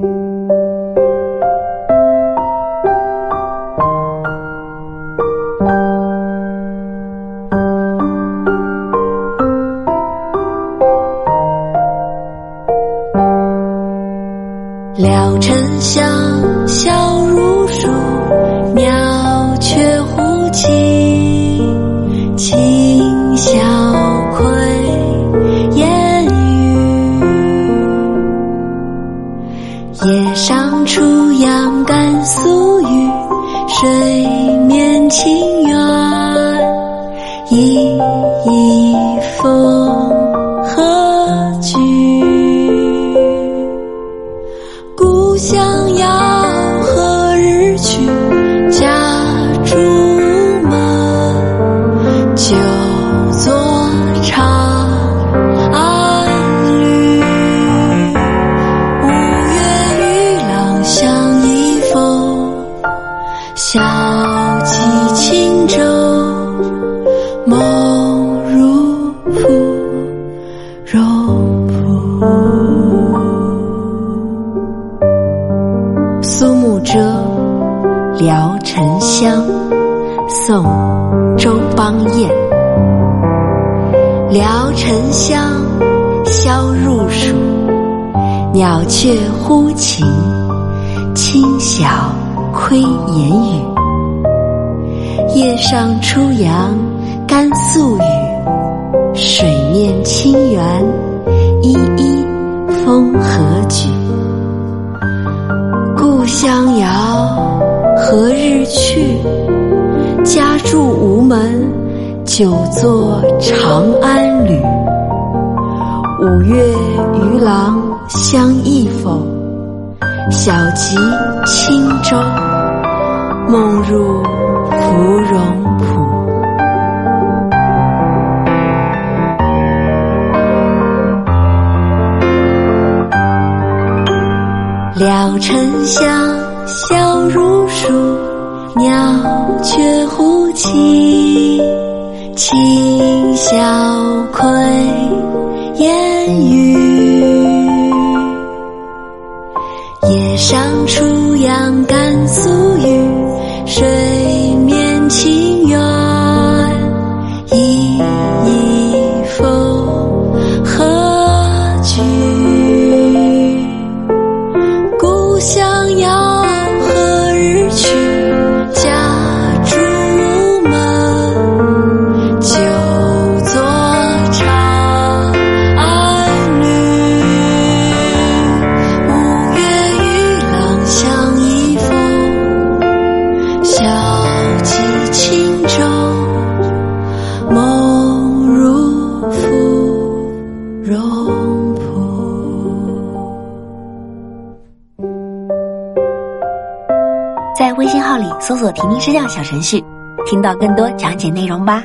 了尘香，笑如树，鸟睡。苏幕遮·聊沉香，宋·周邦彦。聊城乡，萧入蜀，鸟雀呼琴，清晓窥烟雨。叶上初阳甘肃雨，水面清圆，依依风和菊。相遥，何日去？家住无门，久坐长安旅。五月渔郎相忆否？小集轻舟，梦入芙蓉浦。聊城乡，笑如树，鸟雀呼起，清晓窥烟雨。叶上初阳感宿雨，水面清远，依依风和菊。信号里搜索“婷婷支教”小程序，听到更多讲解内容吧。